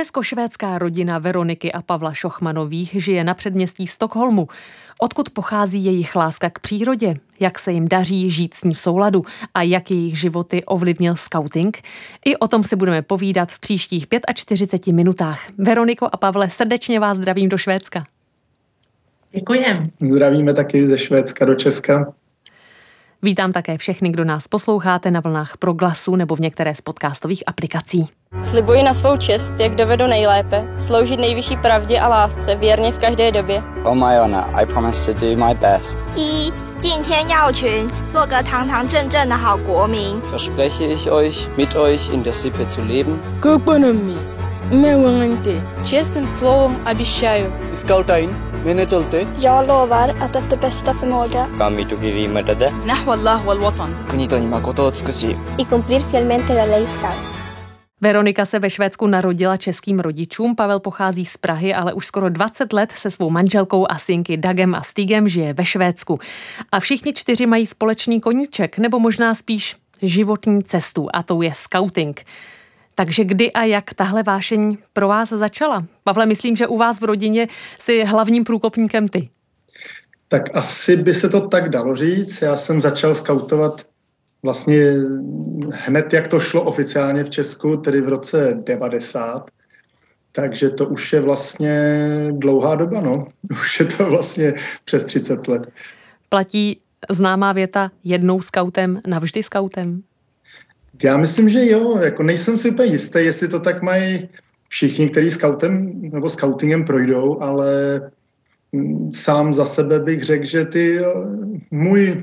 Česko-švédská rodina Veroniky a Pavla Šochmanových žije na předměstí Stockholmu. Odkud pochází jejich láska k přírodě, jak se jim daří žít s ní v souladu a jak jejich životy ovlivnil scouting? I o tom si budeme povídat v příštích 45 minutách. Veroniko a Pavle, srdečně vás zdravím do Švédska. Děkujeme. Zdravíme taky ze Švédska do Česka. Vítám také všechny, kdo nás posloucháte na vlnách Proglasu nebo v některé z podcastových aplikací. Slibuji na svou čest, jak dovedu nejlépe, sloužit nejvyšší pravdě a lásce věrně v každé době. Oh my honor, I promise to do my best. I... Verspreche ich euch, mit euch in der Sippe zu leben. Kokonami, mewangante, честным словом обещаю. Скаутайн, мене чолте. Jag lovar att efter bästa förmåga. Kami tugiri matade. Nahwa Allah wal watan. Kunito ni makoto otsukushi. Y cumplir fielmente la ley scout. Veronika se ve Švédsku narodila českým rodičům, Pavel pochází z Prahy, ale už skoro 20 let se svou manželkou a synky Dagem a Stigem žije ve Švédsku. A všichni čtyři mají společný koníček, nebo možná spíš životní cestu, a tou je scouting. Takže kdy a jak tahle vášeň pro vás začala? Pavle, myslím, že u vás v rodině si hlavním průkopníkem ty. Tak asi by se to tak dalo říct. Já jsem začal skautovat vlastně hned, jak to šlo oficiálně v Česku, tedy v roce 90. Takže to už je vlastně dlouhá doba, no. Už je to vlastně přes 30 let. Platí známá věta jednou skautem, navždy skautem? Já myslím, že jo, jako nejsem si úplně jistý, jestli to tak mají všichni, kteří scoutem nebo scoutingem projdou, ale mm, sám za sebe bych řekl, že ty eh, můj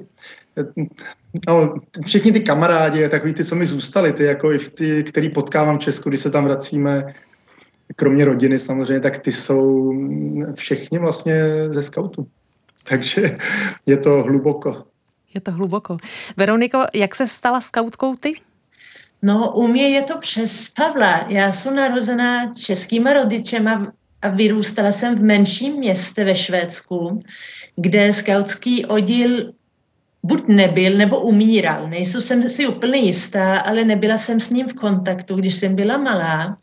no, všichni ty kamarádi, takový ty, co mi zůstali, ty, jako i ty, který potkávám v Česku, když se tam vracíme, kromě rodiny samozřejmě, tak ty jsou všichni vlastně ze scoutu. Takže je to hluboko. Je to hluboko. Veroniko, jak se stala skautkou ty? No, u mě je to přes Pavla. Já jsem narozená českýma rodičema a vyrůstala jsem v menším městě ve Švédsku, kde skautský oddíl buď nebyl, nebo umíral. Nejsou jsem si úplně jistá, ale nebyla jsem s ním v kontaktu, když jsem byla malá.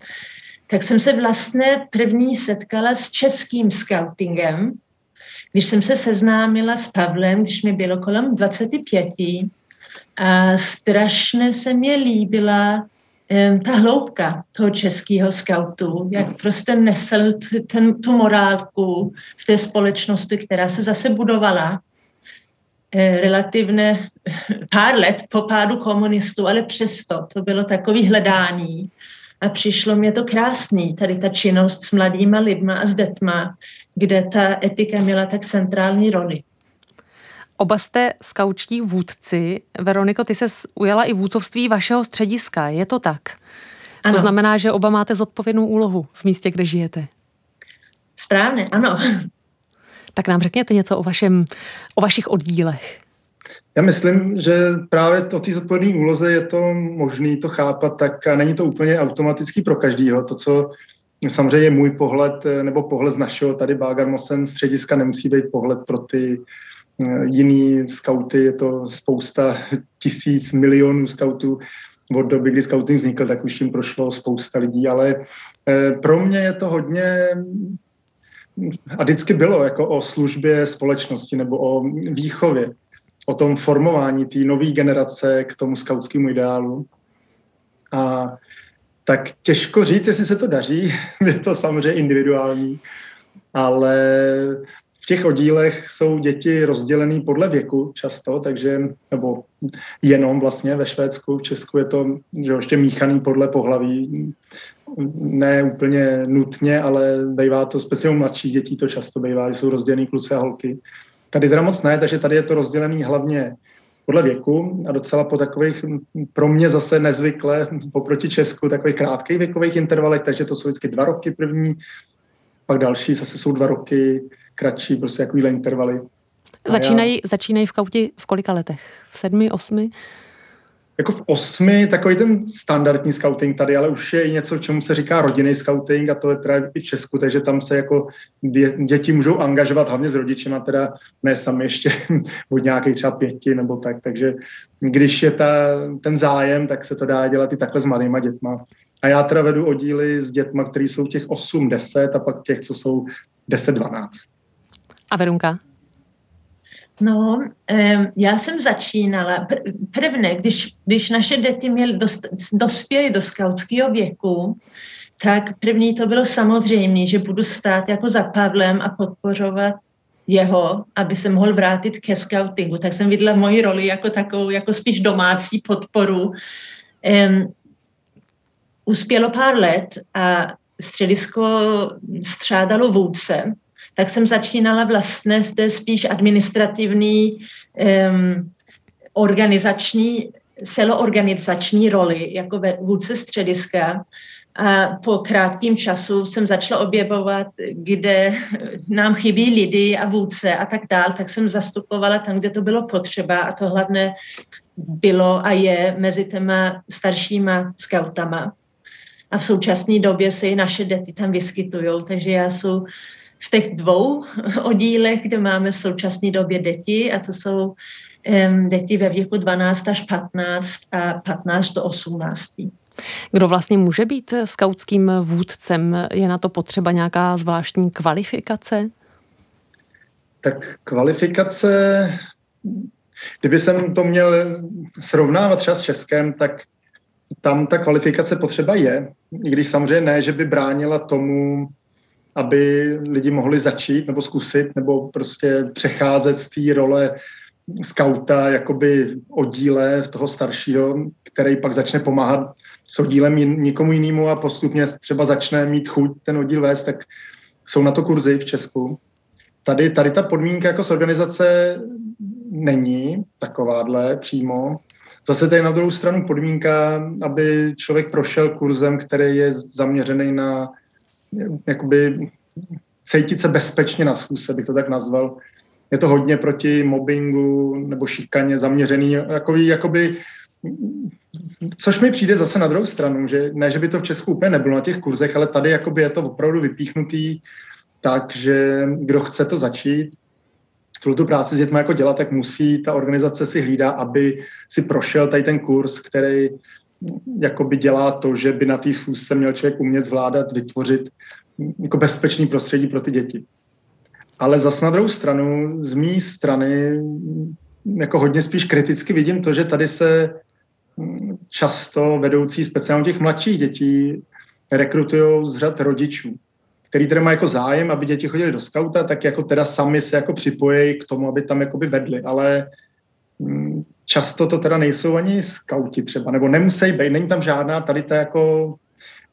Tak jsem se vlastně první setkala s českým scoutingem, když jsem se seznámila s Pavlem, když mi bylo kolem 25. A strašně se mě líbila um, ta hloubka toho českého skautu, jak prostě nesl ten, tu morálku v té společnosti, která se zase budovala relativně pár let po pádu komunistů, ale přesto to bylo takový hledání. A přišlo mě to krásný, tady ta činnost s mladýma lidma a s dětma, kde ta etika měla tak centrální roli. Oba jste skaučtí vůdci. Veroniko, ty se ujala i vůdcovství vašeho střediska, je to tak? Ano. To znamená, že oba máte zodpovědnou úlohu v místě, kde žijete. Správně, ano. Tak nám řekněte něco o, vašem, o vašich oddílech. Já myslím, že právě o té zodpovědné úloze je to možné to chápat, tak a není to úplně automatický pro každýho. To, co samozřejmě můj pohled, nebo pohled z našeho tady Bágarmosen střediska nemusí být pohled pro ty eh, jiný skauty, je to spousta tisíc, milionů skautů od doby, kdy scouting vznikl, tak už tím prošlo spousta lidí, ale eh, pro mě je to hodně a vždycky bylo jako o službě společnosti nebo o výchově, o tom formování té nové generace k tomu skautskému ideálu. A tak těžko říct, jestli se to daří, je to samozřejmě individuální, ale v těch oddílech jsou děti rozdělené podle věku často, takže, nebo jenom vlastně ve Švédsku, v Česku je to že ještě míchaný podle pohlaví, ne úplně nutně, ale bývá to speciálně mladší dětí, to často bývá, jsou rozdělený kluci a holky. Tady teda moc ne, takže tady je to rozdělený hlavně podle věku a docela po takových, pro mě zase nezvykle, poproti Česku, takových krátkých věkových intervalech, takže to jsou vždycky dva roky první, pak další zase jsou dva roky kratší, prostě takovýhle intervaly. Začínají, já... začínají v kauti v kolika letech? V sedmi, osmi? Jako v osmi takový ten standardní scouting tady, ale už je i něco, čemu se říká rodinný scouting a to je teda i v Česku, takže tam se jako dě, děti můžou angažovat hlavně s rodičema, teda ne sami ještě od nějakých třeba pěti nebo tak, takže když je ta, ten zájem, tak se to dá dělat i takhle s malýma dětma. A já teda vedu oddíly s dětma, který jsou těch 8, 10 a pak těch, co jsou 10, 12. A Verunka? No, já jsem začínala, prvně, když, když naše děti měly dospěly do skautského věku, tak první to bylo samozřejmě, že budu stát jako za Pavlem a podporovat jeho, aby se mohl vrátit ke scoutingu. Tak jsem viděla moji roli jako takovou, jako spíš domácí podporu. Um, uspělo pár let a středisko střádalo vůdce tak jsem začínala vlastně v té spíš administrativní um, organizační, celoorganizační roli jako vůdce střediska. A po krátkém času jsem začala objevovat, kde nám chybí lidi a vůdce a tak dál, tak jsem zastupovala tam, kde to bylo potřeba a to hlavně bylo a je mezi těma staršíma scoutama. A v současné době se i naše děti tam vyskytují, takže já jsou v těch dvou oddílech, kde máme v současné době děti a to jsou um, děti ve věku 12 až 15 a 15 do 18. Kdo vlastně může být skautským vůdcem? Je na to potřeba nějaká zvláštní kvalifikace? Tak kvalifikace, kdyby jsem to měl srovnávat třeba s Českem, tak tam ta kvalifikace potřeba je, i když samozřejmě ne, že by bránila tomu, aby lidi mohli začít nebo zkusit nebo prostě přecházet z té role skauta jakoby oddíle toho staršího, který pak začne pomáhat s oddílem jin, někomu jinému a postupně třeba začne mít chuť ten oddíl vést, tak jsou na to kurzy v Česku. Tady, tady ta podmínka jako z organizace není takováhle přímo. Zase tady na druhou stranu podmínka, aby člověk prošel kurzem, který je zaměřený na jakoby cítit se bezpečně na schůzce, bych to tak nazval. Je to hodně proti mobbingu nebo šikaně zaměřený, jakoby, jakoby což mi přijde zase na druhou stranu, že ne, že by to v Česku úplně nebylo na těch kurzech, ale tady jakoby je to opravdu vypíchnutý tak, že kdo chce to začít, tuto tu práci s dětmi jako dělat, tak musí ta organizace si hlídá, aby si prošel tady ten kurz, který jakoby dělá to, že by na té schůzce měl člověk umět zvládat, vytvořit jako bezpečný prostředí pro ty děti. Ale zas na druhou stranu, z mé strany, jako hodně spíš kriticky vidím to, že tady se často vedoucí, speciálně těch mladších dětí, rekrutují z řad rodičů, který teda má jako zájem, aby děti chodili do skauta, tak jako teda sami se jako připojí k tomu, aby tam jakoby vedli, ale mm, často to teda nejsou ani skauti třeba, nebo nemusí být, není tam žádná tady ta jako,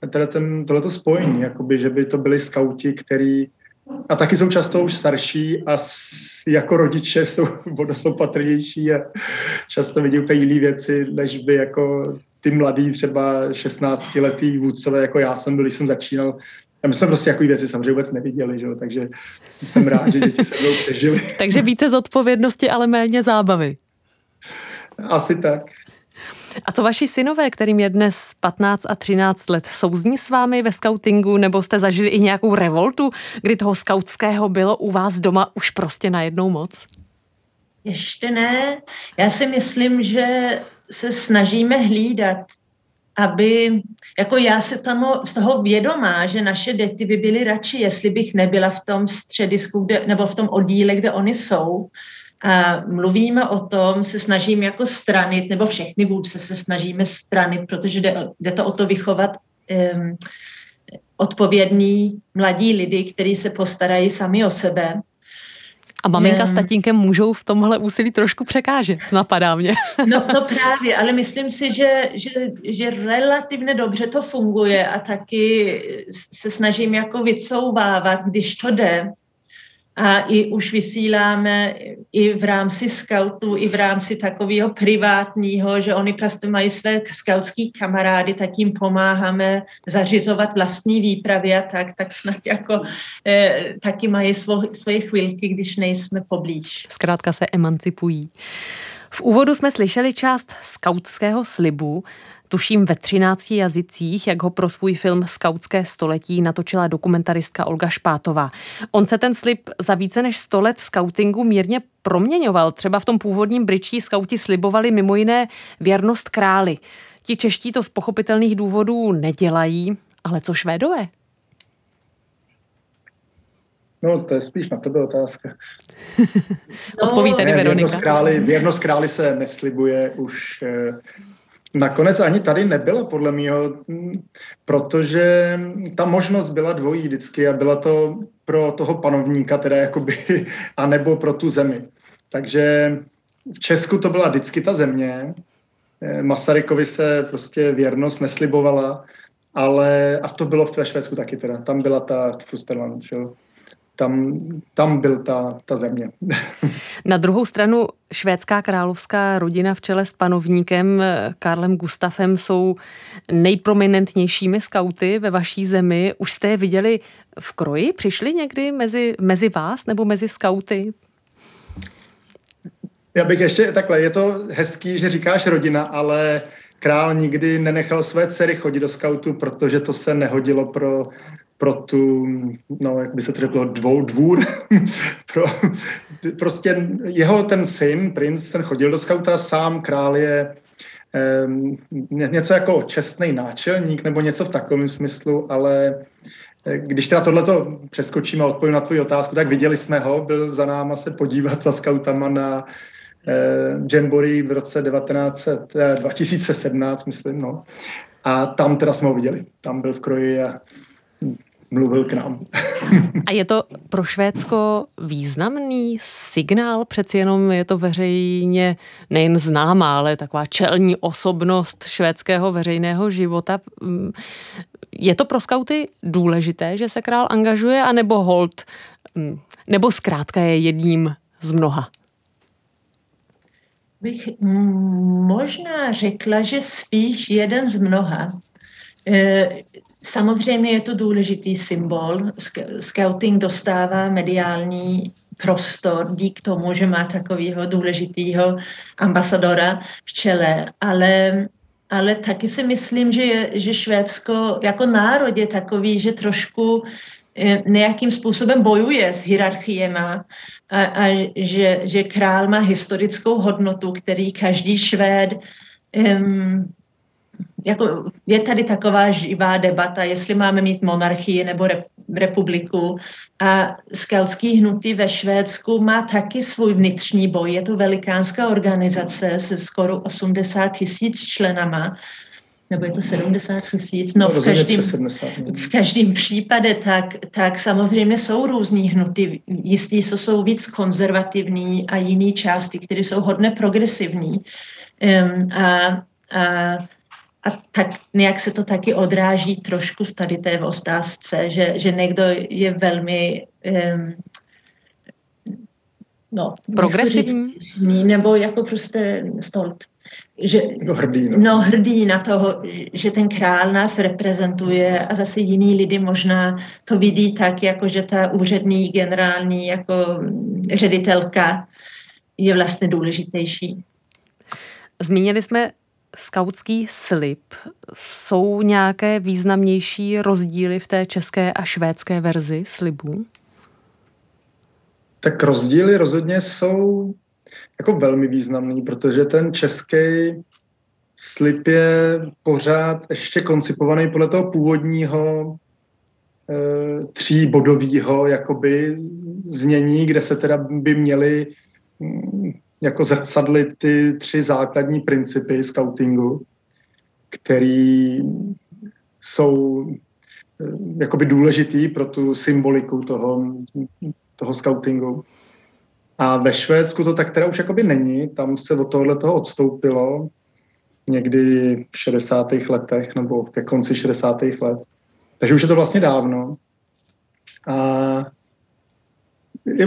teda ten, tohleto spojení, jakoby, že by to byli skauti, který a taky jsou často už starší a jako rodiče jsou dost opatrnější a často vidí úplně jiné věci, než by jako ty mladí třeba 16-letý vůdcové, jako já jsem byl, když jsem začínal, a my jsme prostě jako věci samozřejmě vůbec neviděli, že jo? takže jsem rád, že děti se mnou přežili. takže více zodpovědnosti, ale méně zábavy. Asi tak. A co vaši synové, kterým je dnes 15 a 13 let, souzní s vámi ve skautingu, nebo jste zažili i nějakou revoltu, kdy toho skautského bylo u vás doma už prostě najednou moc? Ještě ne. Já si myslím, že se snažíme hlídat, aby, jako já se tam z toho vědomá, že naše děti by byly radši, jestli bych nebyla v tom středisku, kde, nebo v tom oddíle, kde oni jsou, mluvíme o tom, se snažím jako stranit, nebo všechny vůdce se snažíme stranit, protože jde, jde to o to vychovat um, odpovědní mladí lidi, kteří se postarají sami o sebe. A maminka um, s tatínkem můžou v tomhle úsilí trošku překážet, napadá mě. No, no právě, ale myslím si, že, že, že relativně dobře to funguje a taky se snažím jako vycouvávat, když to jde, a i už vysíláme i v rámci scoutů, i v rámci takového privátního, že oni prostě mají své skautský kamarády, tak jim pomáháme zařizovat vlastní výpravy a tak, tak snad jako eh, taky mají svo, svoje chvilky, když nejsme poblíž. Zkrátka se emancipují. V úvodu jsme slyšeli část skautského slibu, tuším ve 13 jazycích, jak ho pro svůj film Skautské století natočila dokumentaristka Olga Špátová. On se ten slib za více než 100 let skautingu mírně proměňoval. Třeba v tom původním bryčí skauti slibovali mimo jiné věrnost králi. Ti čeští to z pochopitelných důvodů nedělají, ale co Švédové? No, to je spíš na tebe otázka. Odpoví tedy Veronika. Věrnost králi, věrnost králi se neslibuje už eh, Nakonec ani tady nebyla, podle mého, protože ta možnost byla dvojí vždycky a byla to pro toho panovníka, teda jakoby, anebo pro tu zemi. Takže v Česku to byla vždycky ta země, eh, Masarykovi se prostě věrnost neslibovala, ale a to bylo v tvé Švédsku taky teda, tam byla ta Fusterland, že jo tam, tam byl ta, ta země. Na druhou stranu švédská královská rodina v čele s panovníkem eh, Karlem Gustafem jsou nejprominentnějšími skauty ve vaší zemi. Už jste je viděli v kroji? Přišli někdy mezi, mezi vás nebo mezi skauty? Já bych ještě takhle, je to hezký, že říkáš rodina, ale král nikdy nenechal své dcery chodit do skautu, protože to se nehodilo pro pro tu, no, jak by se to řeklo, dvou, dvůr, pro, prostě jeho ten syn, princ, ten chodil do skauta, sám král je um, něco jako čestný náčelník nebo něco v takovém smyslu, ale eh, když teda tohleto přeskočím a odpovím na tvou otázku, tak viděli jsme ho, byl za náma se podívat za skautama na eh, Jamboree v roce 19, eh, 2017, myslím, no. A tam teda jsme ho viděli. Tam byl v kroji a mluvil k nám. A je to pro Švédsko významný signál? Přeci jenom je to veřejně nejen známá, ale taková čelní osobnost švédského veřejného života. Je to pro skauty důležité, že se král angažuje, anebo hold, nebo zkrátka je jedním z mnoha? Bych možná řekla, že spíš jeden z mnoha. Samozřejmě je to důležitý symbol. Scouting dostává mediální prostor dík tomu, že má takového důležitého ambasadora v čele, ale, ale taky si myslím, že, je, že Švédsko jako národ je takový, že trošku eh, nějakým způsobem bojuje s hierarchiema a, a že, že král má historickou hodnotu, který každý Švéd um, jako je tady taková živá debata, jestli máme mít monarchii nebo republiku. A skautský hnutí ve Švédsku má taky svůj vnitřní boj. Je to velikánská organizace se skoro 80 tisíc členama nebo je to 70 tisíc, no, v každém, v každém případě tak, tak samozřejmě jsou různý hnutí, jistý jsou víc konzervativní a jiný části, které jsou hodně progresivní. Um, a, a a tak nějak se to taky odráží trošku v tady té otázce, že, že někdo je velmi um, no, progresivní nebo jako prostě stolt. Že, jako hrdý. No. no hrdý na toho, že ten král nás reprezentuje a zase jiný lidi možná to vidí tak, jako že ta úřední generální jako ředitelka je vlastně důležitější. Zmínili jsme skautský slib. Jsou nějaké významnější rozdíly v té české a švédské verzi slibu? Tak rozdíly rozhodně jsou jako velmi významný, protože ten český slib je pořád ještě koncipovaný podle toho původního e, tříbodového jakoby znění, kde se teda by měly jako zrcadlit ty tři základní principy scoutingu, který jsou eh, jakoby důležitý pro tu symboliku toho, toho scoutingu. A ve Švédsku to tak teda už jakoby není, tam se od tohohle toho odstoupilo někdy v 60. letech nebo ke konci 60. let. Takže už je to vlastně dávno. A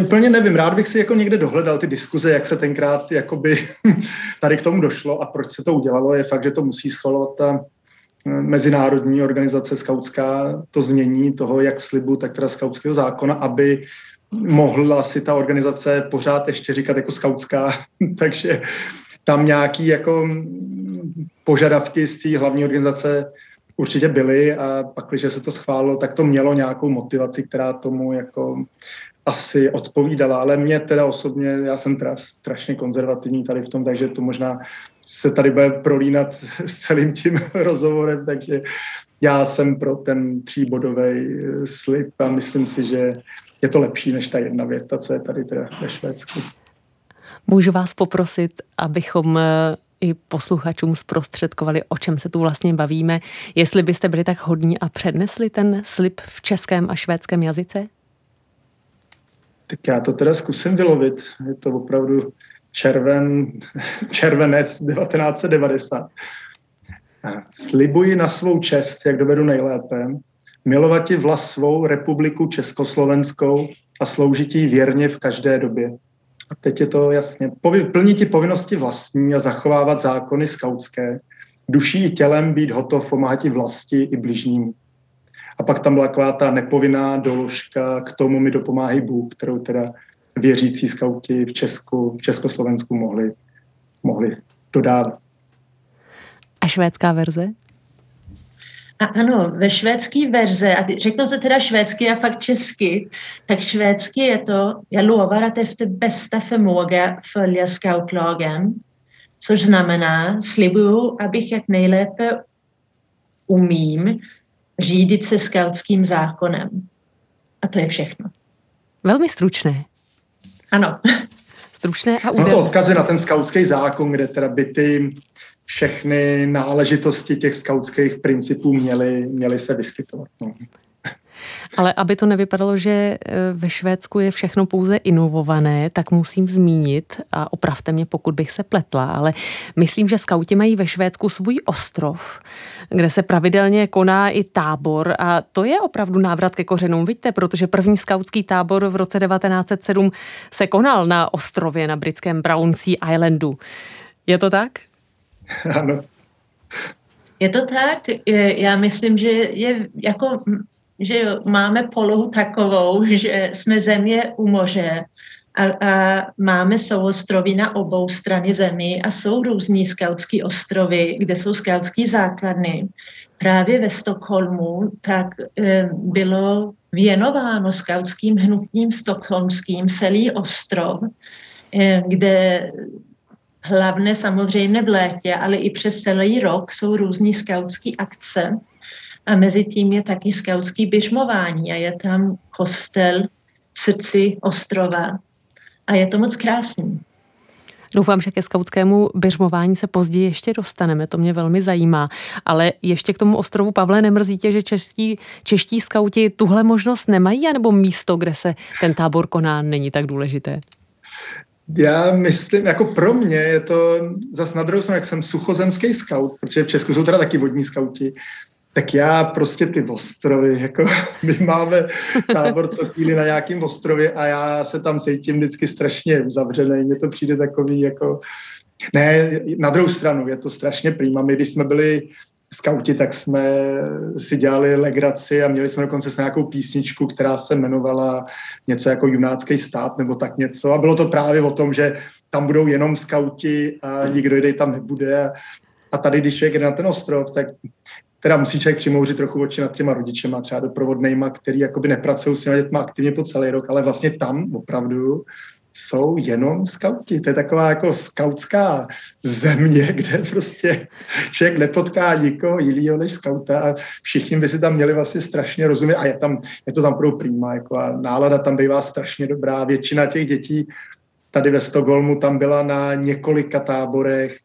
úplně nevím, rád bych si jako někde dohledal ty diskuze, jak se tenkrát jakoby tady k tomu došlo a proč se to udělalo. Je fakt, že to musí schvalovat ta eh, mezinárodní organizace skautská, to znění toho, jak slibu, tak teda skautského zákona, aby mohla si ta organizace pořád ještě říkat jako skautská, takže tam nějaký jako požadavky z té hlavní organizace určitě byly a pak, když se to schválilo, tak to mělo nějakou motivaci, která tomu jako asi odpovídala, ale mě teda osobně, já jsem teda strašně konzervativní tady v tom, takže to možná se tady bude prolínat s celým tím rozhovorem, takže já jsem pro ten tříbodový slib a myslím si, že je to lepší než ta jedna věta, co je tady teda ve Švédsku. Můžu vás poprosit, abychom eh, i posluchačům zprostředkovali, o čem se tu vlastně bavíme. Jestli byste byli tak hodní a přednesli ten slib v českém a švédském jazyce? Tak já to teda zkusím vylovit. Je to opravdu červen, červenec 1990. Slibuji na svou čest, jak dovedu nejlépe, milovati vlast svou republiku Československou a sloužit jí věrně v každé době. A teď je to jasně. Plnit ti povinnosti vlastní a zachovávat zákony skautské, duší i tělem být hotov pomáhat ti vlasti i bližním. A pak tam byla taková ta nepovinná doložka, k tomu mi dopomáhají Bůh, kterou teda věřící skauti v Česku, v Československu mohli, mohli dodávat. A švédská verze? A ano, ve švédské verze, a řeknu to teda švédsky a fakt česky, tak švédsky je to, jag lovar att efter bästa förmåga följa scoutlagen, což znamená, slibuju, abych jak nejlépe umím řídit se skautským zákonem. A to je všechno. Velmi stručné. Ano. Stručné a úderné. No to odkazuje na ten skautský zákon, kde teda byty všechny náležitosti těch skautských principů měly, měly se vyskytovat. No. Ale aby to nevypadalo, že e, ve Švédsku je všechno pouze inovované, tak musím zmínit, a opravte mě, pokud bych se pletla, ale myslím, že skauti mají ve Švédsku svůj ostrov, kde se pravidelně koná i tábor a to je opravdu návrat ke kořenům, vidíte, protože první skautský tábor v roce 1907 se konal na ostrově na britském Brownsea Islandu. Je to tak? Ano. Je to tak? Já myslím, že je jako že máme polohu takovou, že jsme země u moře a, a máme souostroví na obou strany zemi a jsou různí skautský ostrovy, kde jsou skautský základny. Právě ve Stockholmu tak e, bylo věnováno skautským hnutím stokholmským celý ostrov, e, kde hlavně samozřejmě v létě, ale i přes celý rok jsou různí skautské akce a mezi tím je taky skautský běžmování a je tam kostel v srdci ostrova a je to moc krásný. Doufám, že ke skautskému běžmování se později ještě dostaneme, to mě velmi zajímá. Ale ještě k tomu ostrovu Pavle nemrzí tě, že čeští, čeští skauti tuhle možnost nemají, anebo místo, kde se ten tábor koná, není tak důležité? Já myslím, jako pro mě je to zas na druhou stranu, jak jsem suchozemský scout, protože v Česku jsou teda taky vodní skauti, tak já prostě ty ostrovy, jako my máme tábor co chvíli na nějakém ostrově a já se tam cítím vždycky strašně uzavřený, mně to přijde takový jako, ne, na druhou stranu je to strašně prýma. My, když jsme byli skauti, tak jsme si dělali legraci a měli jsme dokonce s nějakou písničku, která se jmenovala něco jako Junácký stát nebo tak něco. A bylo to právě o tom, že tam budou jenom skauti a nikdo jiný tam nebude. A tady, když člověk jde na ten ostrov, tak teda musí člověk přimouřit trochu oči nad těma rodičema, třeba doprovodnejma, který jakoby nepracují s těma dětma aktivně po celý rok, ale vlastně tam opravdu jsou jenom skauti. To je taková jako skautská země, kde prostě člověk nepotká nikoho jiného než skauta a všichni by si tam měli vlastně strašně rozumět a je, tam, je to tam pro prýma, jako a nálada tam bývá strašně dobrá. Většina těch dětí tady ve Stockholmu tam byla na několika táborech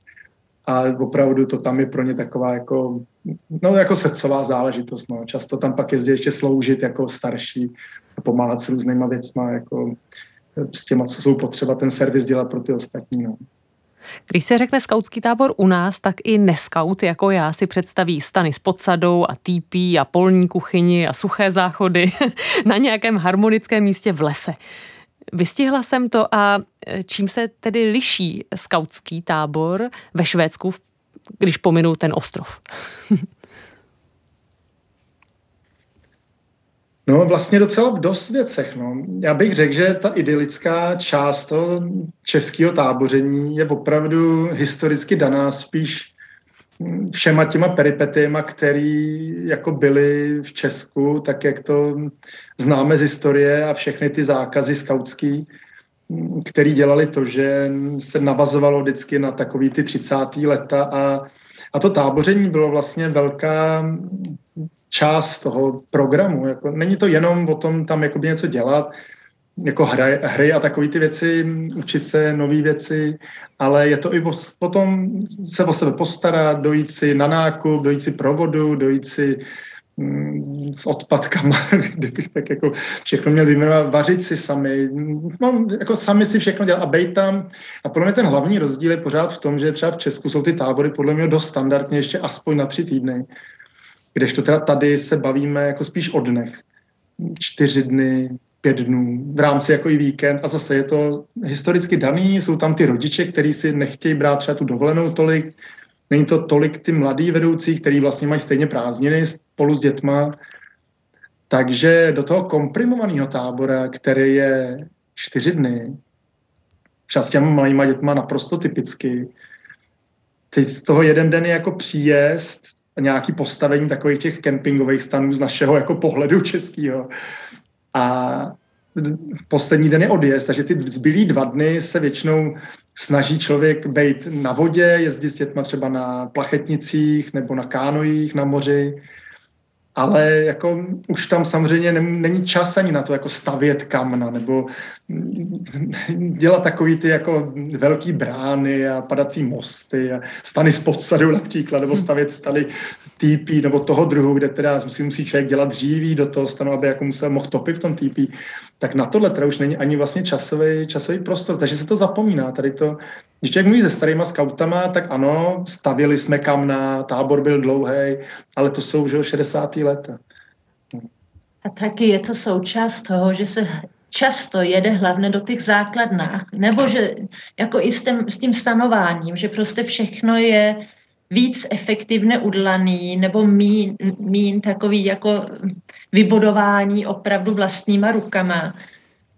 a opravdu to tam je pro ně taková jako, no jako srdcová záležitost. No. Často tam pak jezdí ještě sloužit jako starší pomáhat s různýma věcma, jako s těma, co jsou potřeba ten servis dělat pro ty ostatní. No. Když se řekne skautský tábor u nás, tak i neskaut jako já si představí stany s podsadou a týpí a polní kuchyni a suché záchody na nějakém harmonickém místě v lese. Vystihla jsem to a e, čím se tedy liší skautský tábor ve Švédsku, když pominu ten ostrov? No vlastně docela v dost věcech. No. Já bych řekl, že ta idylická část toho českého táboření je opravdu historicky daná spíš všema těma peripetiema, který jako byly v Česku, tak jak to známe z historie a všechny ty zákazy skautský, který dělali to, že se navazovalo vždycky na takový ty 30. leta a, a to táboření bylo vlastně velká část toho programu. Jako, není to jenom o tom tam jakoby něco dělat, jako hry, hry a takové ty věci, učit se nové věci, ale je to i o, potom se o sebe postarat, dojít si na nákup, dojít si provodu, dojít si s odpadkama, kdybych tak jako všechno měl vyjmenovat, vařit si sami, no, jako sami si všechno dělat a bejt tam. A podle mě ten hlavní rozdíl je pořád v tom, že třeba v Česku jsou ty tábory podle mě dost standardně ještě aspoň na tři týdny. Kdežto teda tady se bavíme jako spíš o dnech. Čtyři dny, pět dnů v rámci jako i víkend a zase je to historicky daný, jsou tam ty rodiče, kteří si nechtějí brát třeba tu dovolenou tolik, není to tolik ty mladí vedoucí, kteří vlastně mají stejně prázdniny spolu s dětma, takže do toho komprimovaného tábora, který je čtyři dny, třeba s těma malýma dětma naprosto typicky, teď z toho jeden den je jako příjezd, nějaký postavení takových těch kempingových stanů z našeho jako pohledu českého. A poslední den je odjezd, takže ty zbylý dva dny se většinou snaží člověk být na vodě, jezdit s dětma třeba na plachetnicích nebo na kánojích na moři. Ale jako už tam samozřejmě není čas ani na to jako stavět kamna nebo dělat takový ty jako velký brány a padací mosty a stany z podsadu například, nebo stavět stany TP nebo toho druhu, kde teda si musí člověk dělat dříví do toho stanu, aby jako musel mohl topit v tom TP, tak na tohle teda už není ani vlastně časový, časový prostor, takže se to zapomíná. Tady to, když člověk mluví se starýma skautama, tak ano, stavili jsme kamna, tábor byl dlouhý, ale to jsou už 60. leta. A taky je to součást toho, že se často jede hlavně do těch základnách, nebo že jako i s tím, s tím stanováním, že prostě všechno je víc efektivně udlaný nebo mín, mín takový jako vybudování opravdu vlastníma rukama,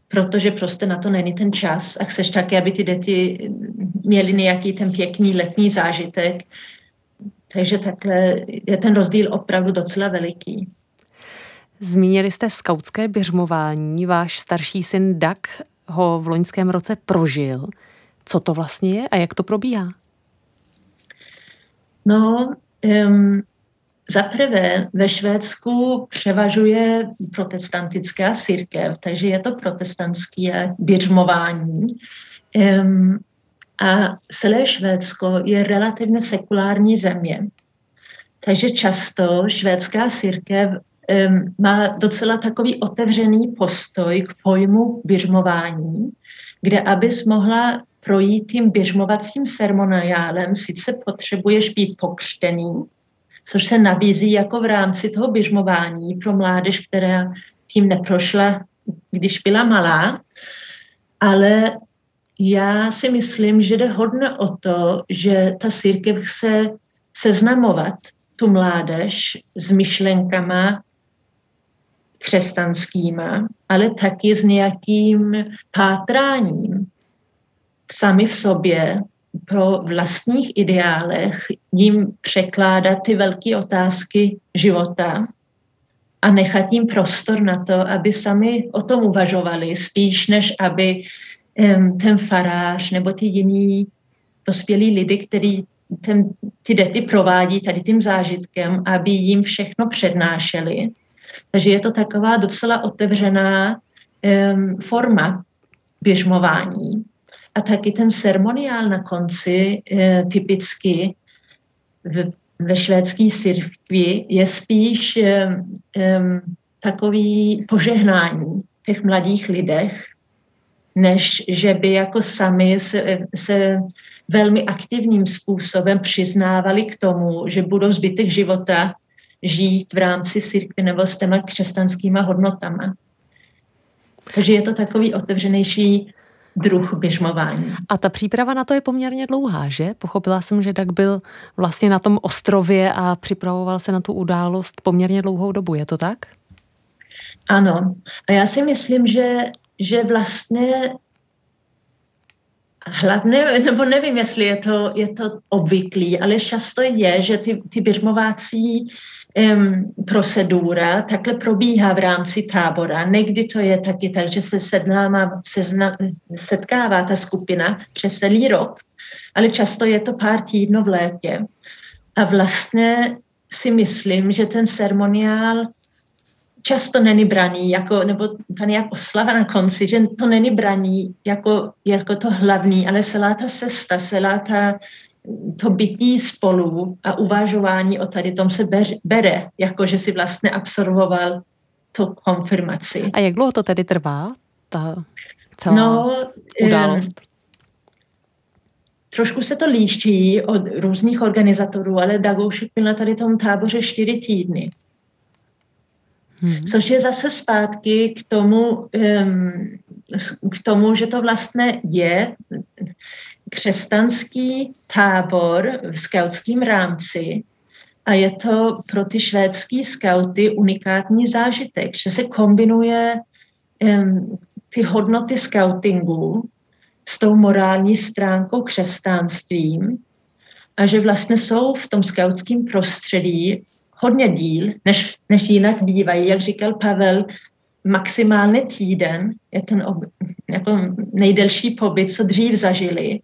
protože prostě na to není ten čas a chceš taky, aby ty děti měly nějaký ten pěkný letní zážitek. Takže takhle je ten rozdíl opravdu docela veliký. Zmínili jste skautské běžmování. Váš starší syn Dak ho v loňském roce prožil. Co to vlastně je a jak to probíhá? No, um, za prvé ve Švédsku převažuje protestantická církev, takže je to protestantské běžmování. Um, a celé Švédsko je relativně sekulární země. Takže často švédská církev má docela takový otevřený postoj k pojmu běžmování, kde abys mohla projít tím běžmovacím sermoniálem, sice potřebuješ být pokřtený, což se nabízí jako v rámci toho běžmování pro mládež, která tím neprošla, když byla malá, ale já si myslím, že jde hodně o to, že ta církev chce seznamovat tu mládež s myšlenkama křesťanskýma, ale taky s nějakým pátráním sami v sobě pro vlastních ideálech jim překládat ty velké otázky života a nechat jim prostor na to, aby sami o tom uvažovali, spíš než aby ten farář nebo ty jiní dospělí lidi, který ten, ty dety provádí tady tím zážitkem, aby jim všechno přednášeli. Takže je to taková docela otevřená um, forma běžmování. A taky ten ceremoniál na konci e, typicky v, ve švédské církvi je spíš e, e, takový požehnání těch mladých lidech, než že by jako sami se, se velmi aktivním způsobem přiznávali k tomu, že budou zbytek života žít v rámci církve nebo s těma křesťanskýma hodnotama. Takže je to takový otevřenější druh běžmování. A ta příprava na to je poměrně dlouhá, že? Pochopila jsem, že tak byl vlastně na tom ostrově a připravoval se na tu událost poměrně dlouhou dobu, je to tak? Ano. A já si myslím, že, že vlastně hlavně, nebo nevím, jestli je to, je to obvyklý, ale často je, že ty, ty běžmovací um, procedura takhle probíhá v rámci tábora. Někdy to je taky tak, že se sednáma, sezna, setkává ta skupina přes celý rok, ale často je to pár týdnů v létě. A vlastně si myslím, že ten ceremoniál často není braný, jako, nebo ta nějak oslava na konci, že to není braný jako, jako to hlavní, ale celá ta cesta, celá ta to bytí spolu a uvažování o tady tom se ber, bere, jako že si vlastně absorboval tu konfirmaci. A jak dlouho to tedy trvá, ta celá no, událost? Trošku se to líští od různých organizátorů, ale Dagoušek byl na tady tom táboře čtyři týdny. Hmm. Což je zase zpátky k tomu, um, k tomu, že to vlastně je křesťanský tábor v skautském rámci a je to pro ty švédský skauty unikátní zážitek, že se kombinuje um, ty hodnoty skautingu s tou morální stránkou křesťanstvím a že vlastně jsou v tom skautském prostředí hodně díl, než, než jinak bývají, jak říkal Pavel, maximálně týden, je ten ob, jako nejdelší pobyt, co dřív zažili,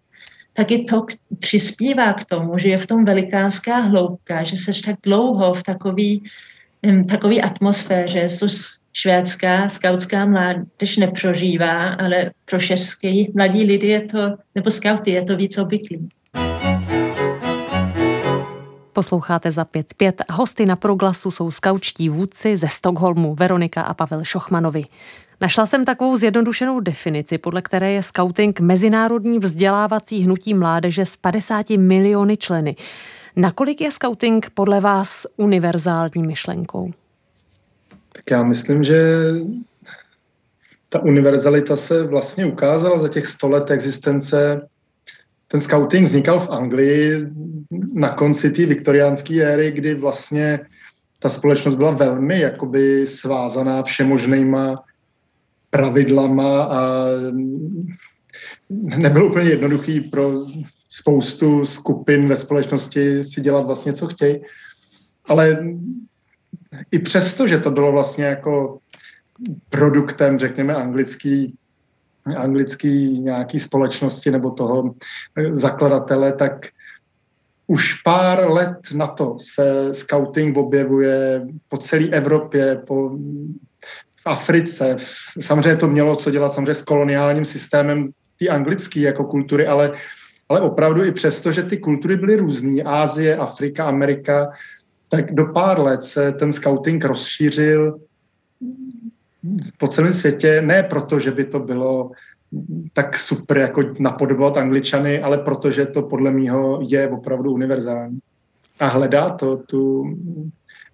taky to přispívá k tomu, že je v tom velikánská hloubka, že seš tak dlouho v takový, takový atmosféře, co švédská skautská mládež neprožívá, ale pro český mladí lidi je to, nebo skauty je to víc obvyklý. Posloucháte za 5.5 a hosty na proglasu jsou skaučtí vůdci ze Stockholmu Veronika a Pavel Šochmanovi. Našla jsem takovou zjednodušenou definici, podle které je scouting mezinárodní vzdělávací hnutí mládeže s 50 miliony členy. Nakolik je scouting podle vás univerzální myšlenkou? Tak já myslím, že ta univerzalita se vlastně ukázala za těch 100 let existence ten scouting vznikal v Anglii na konci té viktoriánské éry, kdy vlastně ta společnost byla velmi jakoby svázaná všemožnýma pravidlama a nebylo úplně jednoduchý pro spoustu skupin ve společnosti si dělat vlastně, co chtějí. Ale i přesto, že to bylo vlastně jako produktem, řekněme, anglický anglický nějaký společnosti nebo toho zakladatele, tak už pár let na to se scouting objevuje po celé Evropě, po, Africe. Samozřejmě to mělo co dělat samozřejmě s koloniálním systémem ty anglické jako kultury, ale, ale opravdu i přesto, že ty kultury byly různé, Ázie, Afrika, Amerika, tak do pár let se ten scouting rozšířil po celém světě, ne proto, že by to bylo tak super jako napodobovat angličany, ale protože to podle mého je opravdu univerzální. A hledá to tu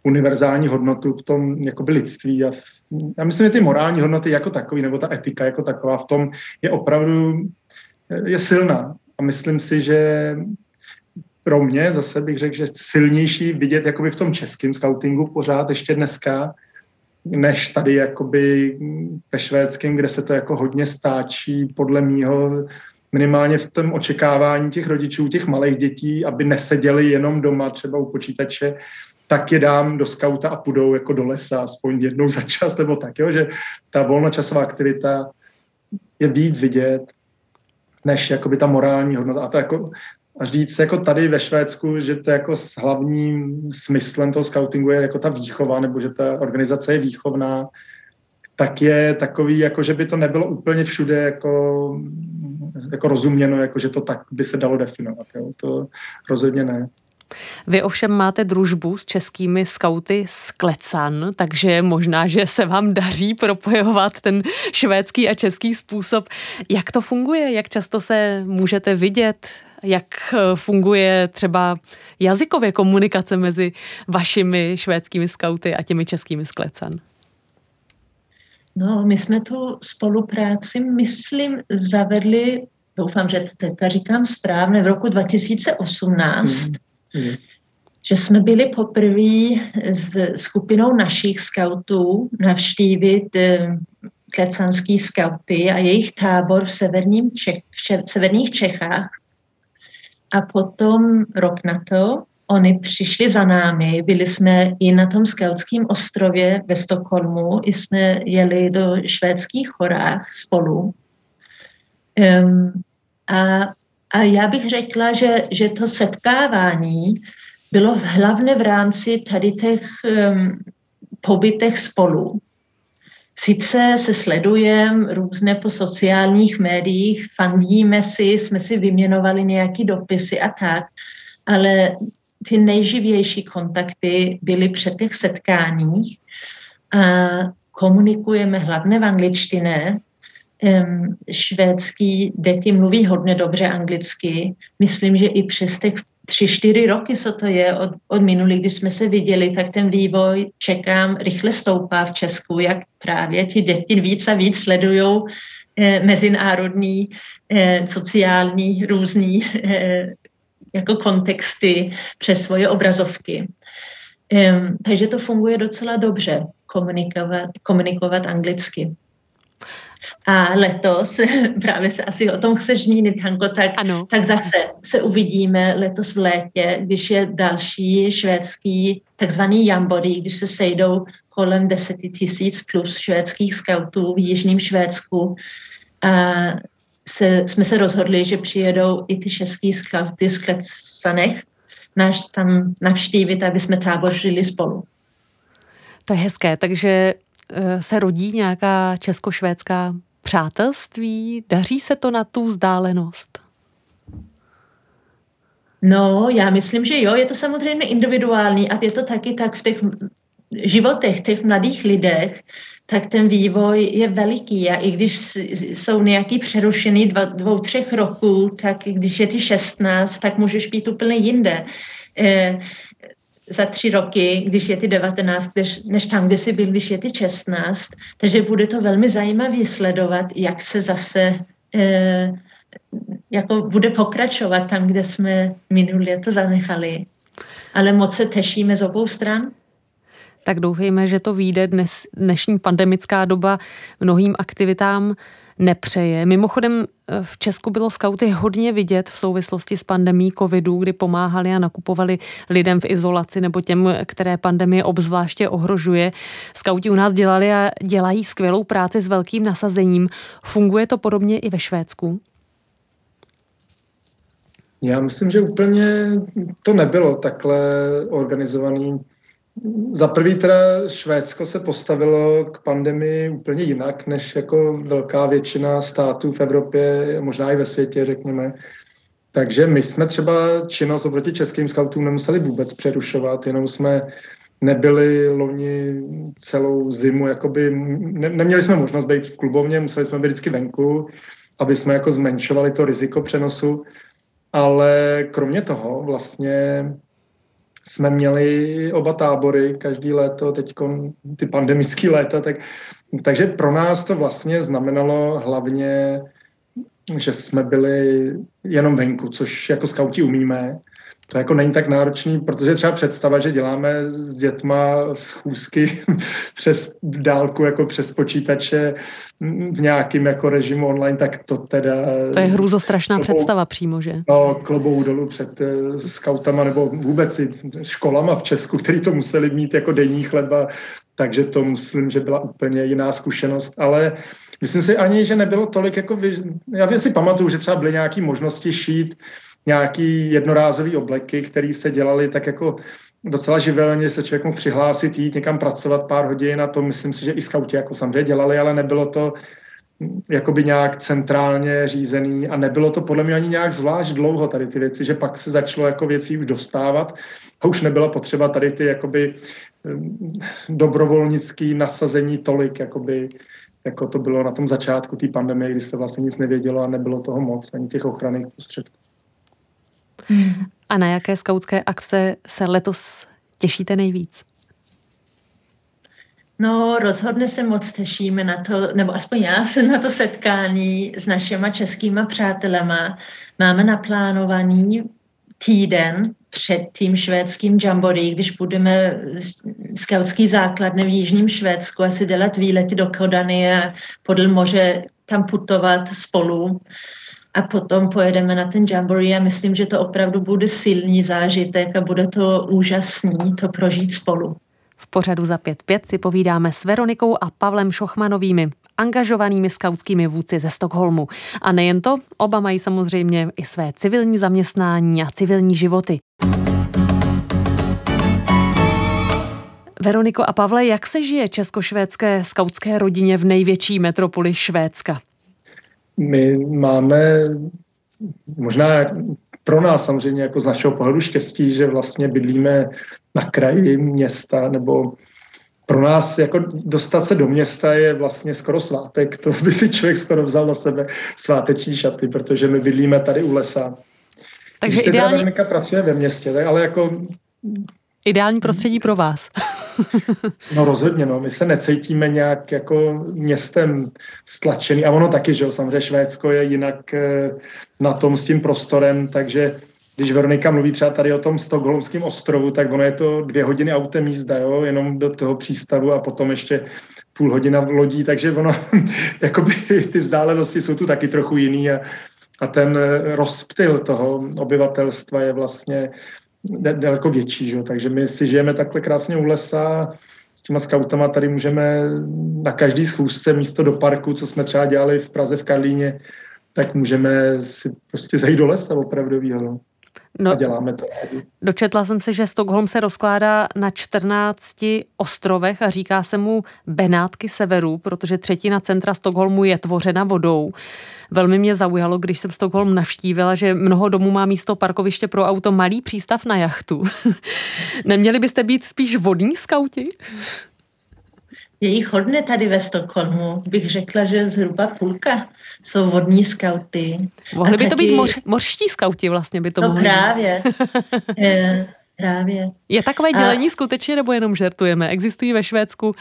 univerzální hodnotu v tom jakoby lidství a v, já myslím, že ty morální hodnoty jako takový, nebo ta etika jako taková v tom je opravdu je silná. A myslím si, že pro mě zase bych řekl, že silnější vidět jakoby v tom českém scoutingu pořád ještě dneska, než tady jakoby ve švédském, kde se to jako hodně stáčí podle mýho minimálně v tom očekávání těch rodičů, těch malých dětí, aby neseděli jenom doma třeba u počítače, tak je dám do skauta a půjdou jako do lesa aspoň jednou za čas nebo tak, jo? že ta volnočasová aktivita je víc vidět, než jakoby ta morální hodnota. A to jako a říct jako tady ve Švédsku, že to jako s hlavním smyslem toho scoutingu je jako ta výchova, nebo že ta organizace je výchovná, tak je takový, jako že by to nebylo úplně všude jako, jako rozuměno, jako že to tak by se dalo definovat. Jo? To rozhodně ne. Vy ovšem máte družbu s českými skauty z Klecan, takže možná, že se vám daří propojovat ten švédský a český způsob. Jak to funguje? Jak často se můžete vidět? Jak eh, funguje třeba jazykově komunikace mezi vašimi švédskými skauty a těmi českými z Klecan? No, my jsme tu spolupráci, myslím, zavedli, doufám, že teďka říkám správně, v roku 2018, mm. Že jsme byli poprvé s skupinou našich skautů navštívit eh, klecanský skauty a jejich tábor v, severním Čech, v severních Čechách. A potom rok na to oni přišli za námi, byli jsme i na tom skautském ostrově ve Stockholmu, i jsme jeli do švédských horách spolu. Um, a, a já bych řekla, že, že to setkávání bylo hlavně v rámci tady těch um, pobytech spolu. Sice se sledujeme různé po sociálních médiích, fandíme si, jsme si vyměnovali nějaké dopisy a tak, ale ty nejživější kontakty byly při těch setkáních a komunikujeme hlavně v angličtině. Švédský děti mluví hodně dobře anglicky. Myslím, že i přes těch tři, čtyři roky, co to je od, od minulých, když jsme se viděli, tak ten vývoj, čekám, rychle stoupá v Česku, jak právě ti děti víc a víc sledují eh, mezinárodní, eh, sociální, různý eh, jako kontexty přes svoje obrazovky. Um, takže to funguje docela dobře, komunikovat, komunikovat anglicky. A letos, právě se asi o tom chceš zmínit, Hanko, tak, ano. tak zase se uvidíme letos v létě, když je další švédský takzvaný jamboree, když se sejdou kolem 10 tisíc plus švédských scoutů v Jižním Švédsku. A se, jsme se rozhodli, že přijedou i ty český skauty z Klecanech, náš tam navštívit, aby jsme tábořili spolu. To je hezké, takže eh, se rodí nějaká česko-švédská přátelství? Daří se to na tu vzdálenost? No, já myslím, že jo, je to samozřejmě individuální a je to taky tak v těch životech těch mladých lidech, tak ten vývoj je veliký a i když jsou nějaký přerušený dva, dvou, třech roků, tak když je ty 16, tak můžeš být úplně jinde. E, za tři roky, když je ty 19, než, než tam, kde jsi byl, když je ty 16. Takže bude to velmi zajímavé sledovat, jak se zase e, jako bude pokračovat tam, kde jsme minulé to zanechali. Ale moc se těšíme z obou stran tak doufejme, že to vyjde. Dnes, dnešní pandemická doba mnohým aktivitám nepřeje. Mimochodem eh, v Česku bylo skauty hodně vidět v souvislosti s pandemí covidu, kdy pomáhali a nakupovali lidem v izolaci nebo těm, které pandemie obzvláště ohrožuje. Skauti u nás dělali a dělají skvělou práci s velkým nasazením. Funguje to podobně i ve Švédsku? Já myslím, že úplně to nebylo takhle organizovaný za prvý teda Švédsko se postavilo k pandemii úplně jinak, než jako velká většina států v Evropě, možná i ve světě, řekněme. Takže my jsme třeba činnost oproti českým skautům nemuseli vůbec přerušovat, jenom jsme nebyli loni celou zimu, jakoby ne, neměli jsme možnost být v klubovně, museli jsme být vždycky venku, aby jsme jako zmenšovali to riziko přenosu, ale kromě toho vlastně jsme měli oba tábory každý léto, teď ty pandemické léta, tak, takže pro nás to vlastně znamenalo hlavně, že jsme byli jenom venku, což jako skauti umíme. To jako není tak náročný, protože třeba představa, že děláme s dětma schůzky přes dálku, jako přes počítače v nějakým jako režimu online, tak to teda... To je hrůzostrašná klobou, představa přímo, že? No, klobou dolů před uh, skautama nebo vůbec i školama v Česku, který to museli mít jako denní chleba, takže to myslím, že byla úplně jiná zkušenost, ale myslím si ani, že nebylo tolik jako... Vy... Já si pamatuju, že třeba byly nějaké možnosti šít nějaký jednorázový obleky, které se dělaly tak jako docela živelně, se člověk mohl přihlásit, jít někam pracovat pár hodin a to myslím si, že i skauti jako samozřejmě dělali, ale nebylo to jakoby nějak centrálně řízený a nebylo to podle mě ani nějak zvlášť dlouho tady ty věci, že pak se začalo jako věcí už dostávat a už nebyla potřeba tady ty jakoby dobrovolnický nasazení tolik, jakoby, jako to bylo na tom začátku té pandemie, kdy se vlastně nic nevědělo a nebylo toho moc, ani těch ochranných prostředků. A na jaké skautské akce se letos těšíte nejvíc? No, rozhodně se moc těšíme na to, nebo aspoň já se na to setkání s našima českýma přátelema. Máme naplánovaný týden před tím švédským jamboree, když budeme skautský základny v Jižním Švédsku asi dělat výlety do Kodany a podle moře tam putovat spolu a potom pojedeme na ten jamboree a myslím, že to opravdu bude silný zážitek a bude to úžasný to prožít spolu. V pořadu za 5.5 si povídáme s Veronikou a Pavlem Šochmanovými, angažovanými skautskými vůdci ze Stockholmu. A nejen to, oba mají samozřejmě i své civilní zaměstnání a civilní životy. Veroniko a Pavle, jak se žije česko-švédské skautské rodině v největší metropoli Švédska? My máme možná pro nás samozřejmě jako z našeho pohledu štěstí, že vlastně bydlíme na kraji města nebo pro nás jako dostat se do města je vlastně skoro svátek. To by si člověk skoro vzal na sebe sváteční šaty, protože my bydlíme tady u lesa. Takže Když ideální... Veronika pracuje ve městě, tak, ale jako... Ideální prostředí pro vás. No rozhodně, no. My se necítíme nějak jako městem stlačený. A ono taky, že jo, samozřejmě Švédsko je jinak eh, na tom s tím prostorem, takže když Veronika mluví třeba tady o tom stokholmském ostrovu, tak ono je to dvě hodiny autem jízda, jo, jenom do toho přístavu a potom ještě půl hodina v lodí, takže ono, jakoby ty vzdálenosti jsou tu taky trochu jiný a, a ten rozptyl toho obyvatelstva je vlastně daleko větší, že? takže my si žijeme takhle krásně u lesa, s těma skautama tady můžeme na každý schůzce místo do parku, co jsme třeba dělali v Praze v Karlíně, tak můžeme si prostě zajít do lesa opravdovýho. No. No, a děláme to Dočetla jsem se, že Stockholm se rozkládá na 14 ostrovech a říká se mu Benátky severu, protože třetina centra Stockholmu je tvořena vodou. Velmi mě zaujalo, když jsem Stockholm navštívila, že mnoho domů má místo parkoviště pro auto malý přístav na jachtu. Neměli byste být spíš vodní skauti? Je jich hodně tady ve Stockholmu. Bych řekla, že zhruba půlka jsou vodní skauty. Mohli by to být moř, mořští skauti vlastně by to no mohli právě. je, právě. Je takové dělení A... skutečně nebo jenom žertujeme? Existují ve Švédsku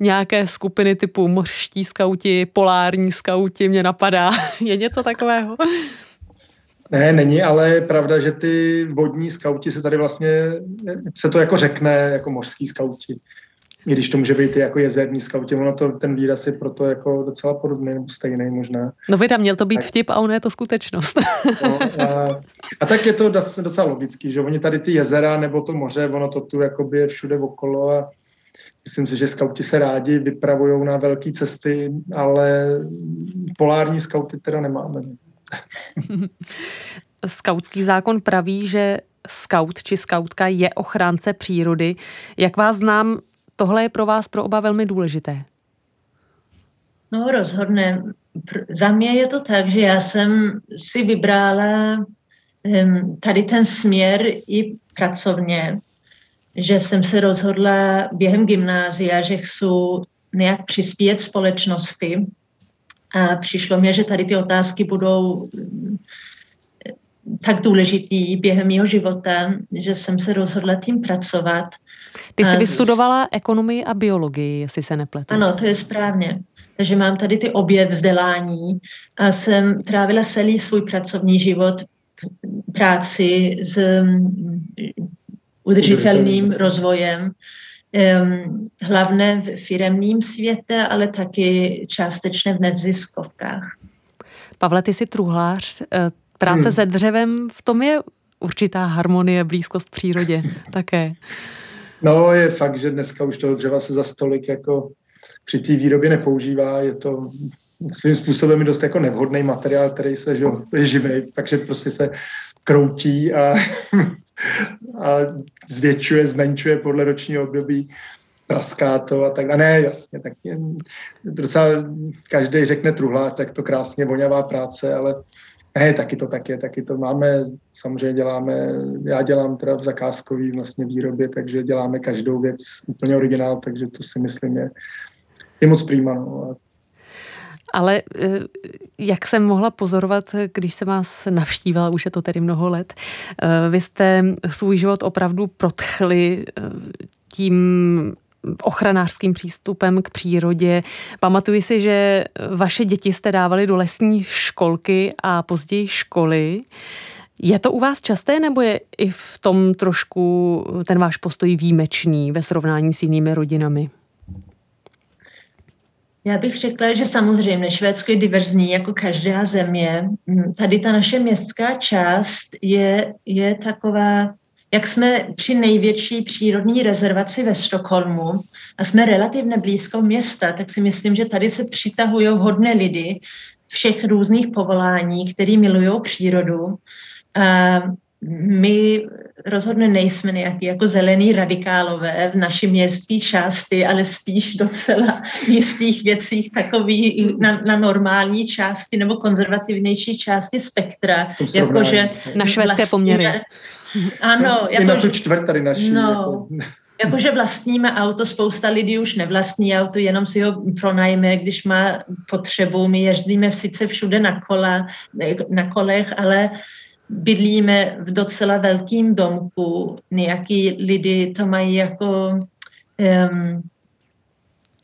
nějaké skupiny typu mořští skauti, polární skauti, mě napadá. Je něco takového? Ne, není, ale je pravda, že ty vodní skauti se tady vlastně, se to jako řekne jako mořský skauti i když to může být i jako jezerní skauti, ono to, ten výraz je proto jako docela podobný nebo stejný možná. No vida, měl to být tak. vtip a ono je to skutečnost. No, a, a, tak je to docela logický, že oni tady ty jezera nebo to moře, ono to tu jakoby je všude okolo a myslím si, že skauti se rádi vypravují na velké cesty, ale polární skauty teda nemáme. Skautský zákon praví, že skaut či skautka je ochránce přírody. Jak vás znám, tohle je pro vás pro oba velmi důležité. No rozhodně. Za mě je to tak, že já jsem si vybrala tady ten směr i pracovně, že jsem se rozhodla během gymnázia, že chci nějak přispět společnosti a přišlo mě, že tady ty otázky budou tak důležitý během mého života, že jsem se rozhodla tím pracovat. Ty jsi vystudovala ekonomii a biologii, jestli se nepletu. Ano, to je správně. Takže mám tady ty obě vzdělání a jsem trávila celý svůj pracovní život práci s mm, udržitelným rozvojem, hlavně v firemním světě, ale taky částečně v neziskovkách. Pavle, ty jsi truhlář. Práce hmm. se dřevem, v tom je určitá harmonie, blízkost přírodě také. No, je fakt, že dneska už toho dřeva se za stolik jako při té výrobě nepoužívá. Je to svým způsobem dost jako nevhodný materiál, který se že, je živý, takže prostě se kroutí a, a zvětšuje, zmenšuje podle ročního období praská to a tak. A ne, jasně, tak je, docela každý řekne truhlář, tak to krásně voňavá práce, ale ne, taky to tak je, taky to máme, samozřejmě děláme, já dělám teda v zakázkové vlastně výrobě, takže děláme každou věc úplně originál, takže to si myslím je, je moc prýma. No. Ale eh, jak jsem mohla pozorovat, když jsem vás navštívila, už je to tedy mnoho let, eh, vy jste svůj život opravdu protchli eh, tím ochranářským přístupem k přírodě. Pamatuji si, že vaše děti jste dávali do lesní školky a později školy. Je to u vás časté, nebo je i v tom trošku ten váš postoj výjimečný ve srovnání s jinými rodinami? Já bych řekla, že samozřejmě Švédsko je diverzní jako každá země. Tady ta naše městská část je, je taková, jak jsme při největší přírodní rezervaci ve Stockholmu a jsme relativně blízko města, tak si myslím, že tady se přitahují hodné lidi všech různých povolání, který milují přírodu. My rozhodně nejsme nějaký jako zelený radikálové v naší městské části, ale spíš docela v jistých věcích takový na, na normální části nebo konzervativnější části spektra. Jakože na švédské vlastně, poměry. Ano. Jako, I na tu čtvrt tady naší. No, jako. Jakože vlastníme auto, spousta lidí už nevlastní auto, jenom si ho pronajme, když má potřebu. My jezdíme sice všude na, kola, na kolech, ale bydlíme v docela velkým domku, nějaký lidi to mají jako, um,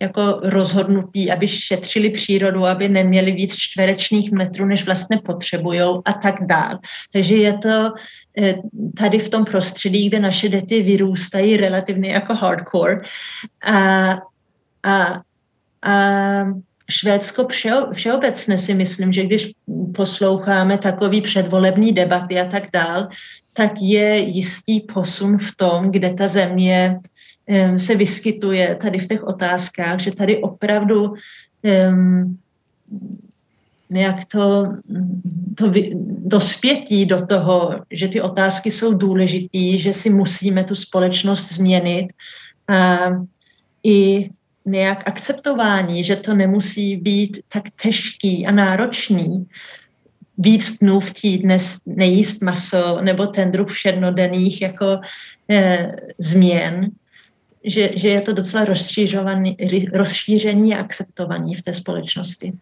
jako rozhodnutí, aby šetřili přírodu, aby neměli víc čtverečních metrů, než vlastně potřebují a tak dál. Takže je to eh, tady v tom prostředí, kde naše děti vyrůstají relativně jako hardcore a, a, a Švédsko všeobecně si myslím, že když posloucháme takový předvolební debaty a tak dál, tak je jistý posun v tom, kde ta země se vyskytuje tady v těch otázkách, že tady opravdu nějak to, to dospětí do toho, že ty otázky jsou důležitý, že si musíme tu společnost změnit. A i nějak akceptování, že to nemusí být tak těžký a náročný, víc dnů v týdne nejíst maso nebo ten druh všednodenních jako eh, změn, že, že je to docela rozšíření a akceptovaní v té společnosti.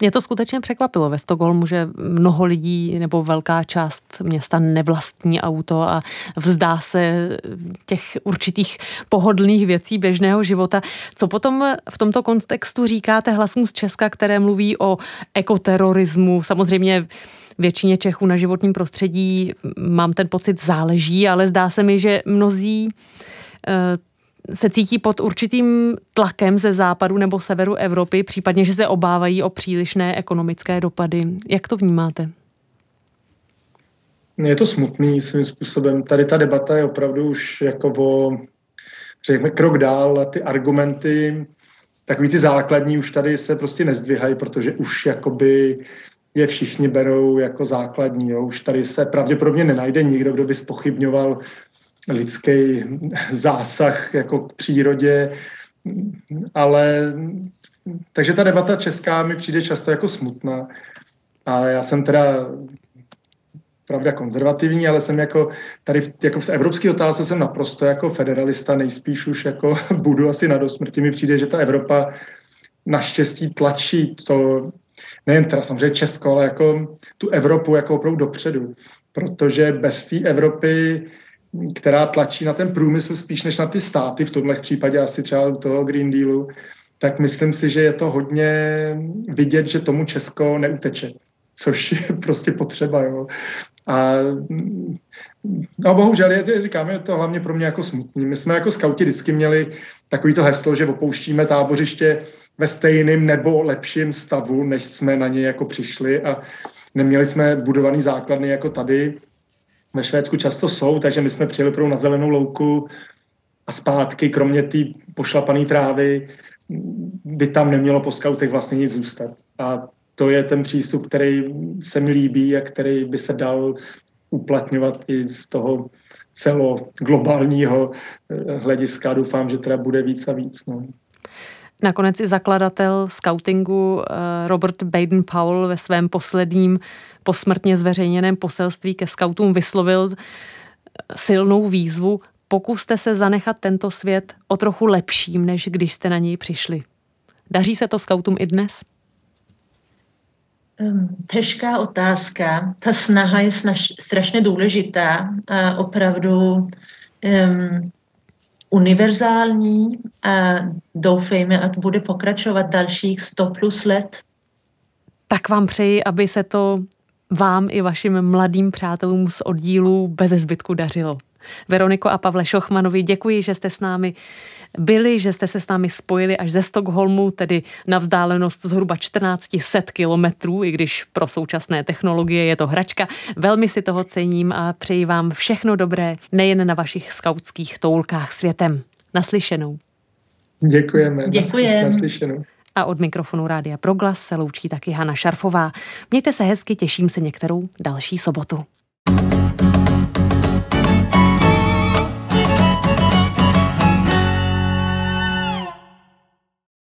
Mě to skutečně překvapilo ve Stockholmu, že mnoho lidí nebo velká část města nevlastní auto a vzdá se těch určitých pohodlných věcí běžného života. Co potom v tomto kontextu říkáte hlasům z Česka, které mluví o ekoterorismu? Samozřejmě většině Čechů na životním prostředí mám ten pocit záleží, ale zdá se mi, že mnozí eh, se cítí pod určitým tlakem ze západu nebo severu Evropy, případně, že se obávají o přílišné ekonomické dopady. Jak to vnímáte? Je to smutný svým způsobem. Tady ta debata je opravdu už jako o, řekněme, krok dál a ty argumenty, takový ty základní už tady se prostě nezdvíhají, protože už jakoby je všichni berou jako základní. Jo. Už tady se pravděpodobně nenajde nikdo, kdo by spochybňoval lidský zásah jako k přírodě, ale takže ta debata česká mi přijde často jako smutná. A já jsem teda pravda konzervativní, ale jsem jako tady v, jako v evropské otázce jsem naprosto jako federalista, nejspíš už jako budu asi na dosmrti. Mi přijde, že ta Evropa naštěstí tlačí to, nejen teda samozřejmě Česko, ale jako tu Evropu jako opravdu dopředu. Protože bez té Evropy která tlačí na ten průmysl spíš než na ty státy, v tomhle případě asi třeba u toho Green Dealu, tak myslím si, že je to hodně vidět, že tomu Česko neuteče, což je prostě potřeba. Jo. A no bohužel, je, říkám, je to hlavně pro mě jako smutný. My jsme jako skauti vždycky měli takový to heslo, že opouštíme tábořiště ve stejném nebo lepším stavu, než jsme na ně jako přišli a neměli jsme budovaný základny jako tady, ve Švédsku často jsou, takže my jsme přijeli prou na zelenou louku a zpátky, kromě té pošlapané trávy, by tam nemělo po skautech vlastně nic zůstat. A to je ten přístup, který se mi líbí a který by se dal uplatňovat i z toho celoglobálního eh, hlediska. Doufám, že teda bude víc a víc. No. Nakonec i zakladatel scoutingu eh, Robert Baden-Powell ve svém posledním posmrtně zveřejněném poselství ke scoutům vyslovil silnou výzvu pokuste se zanechat tento svět o trochu lepším, než když jste na něj přišli. Daří se to scoutům i dnes? Těžká otázka. Ta snaha je snaž, strašně důležitá a opravdu um, univerzální a doufejme, ať bude pokračovat dalších 100 plus let. Tak vám přeji, aby se to vám i vašim mladým přátelům z oddílu bez zbytku dařilo. Veroniko a Pavle Šochmanovi, děkuji, že jste s námi byli, že jste se s námi spojili až ze Stockholmu, tedy na vzdálenost zhruba 1400 kilometrů, i když pro současné technologie je to hračka. Velmi si toho cením a přeji vám všechno dobré, nejen na vašich skautských toulkách světem. Naslyšenou. Děkujeme. Děkujeme. Naslyšenou. A od mikrofonu Rádia Proglas se loučí taky Hana Šarfová. Mějte se hezky, těším se některou další sobotu.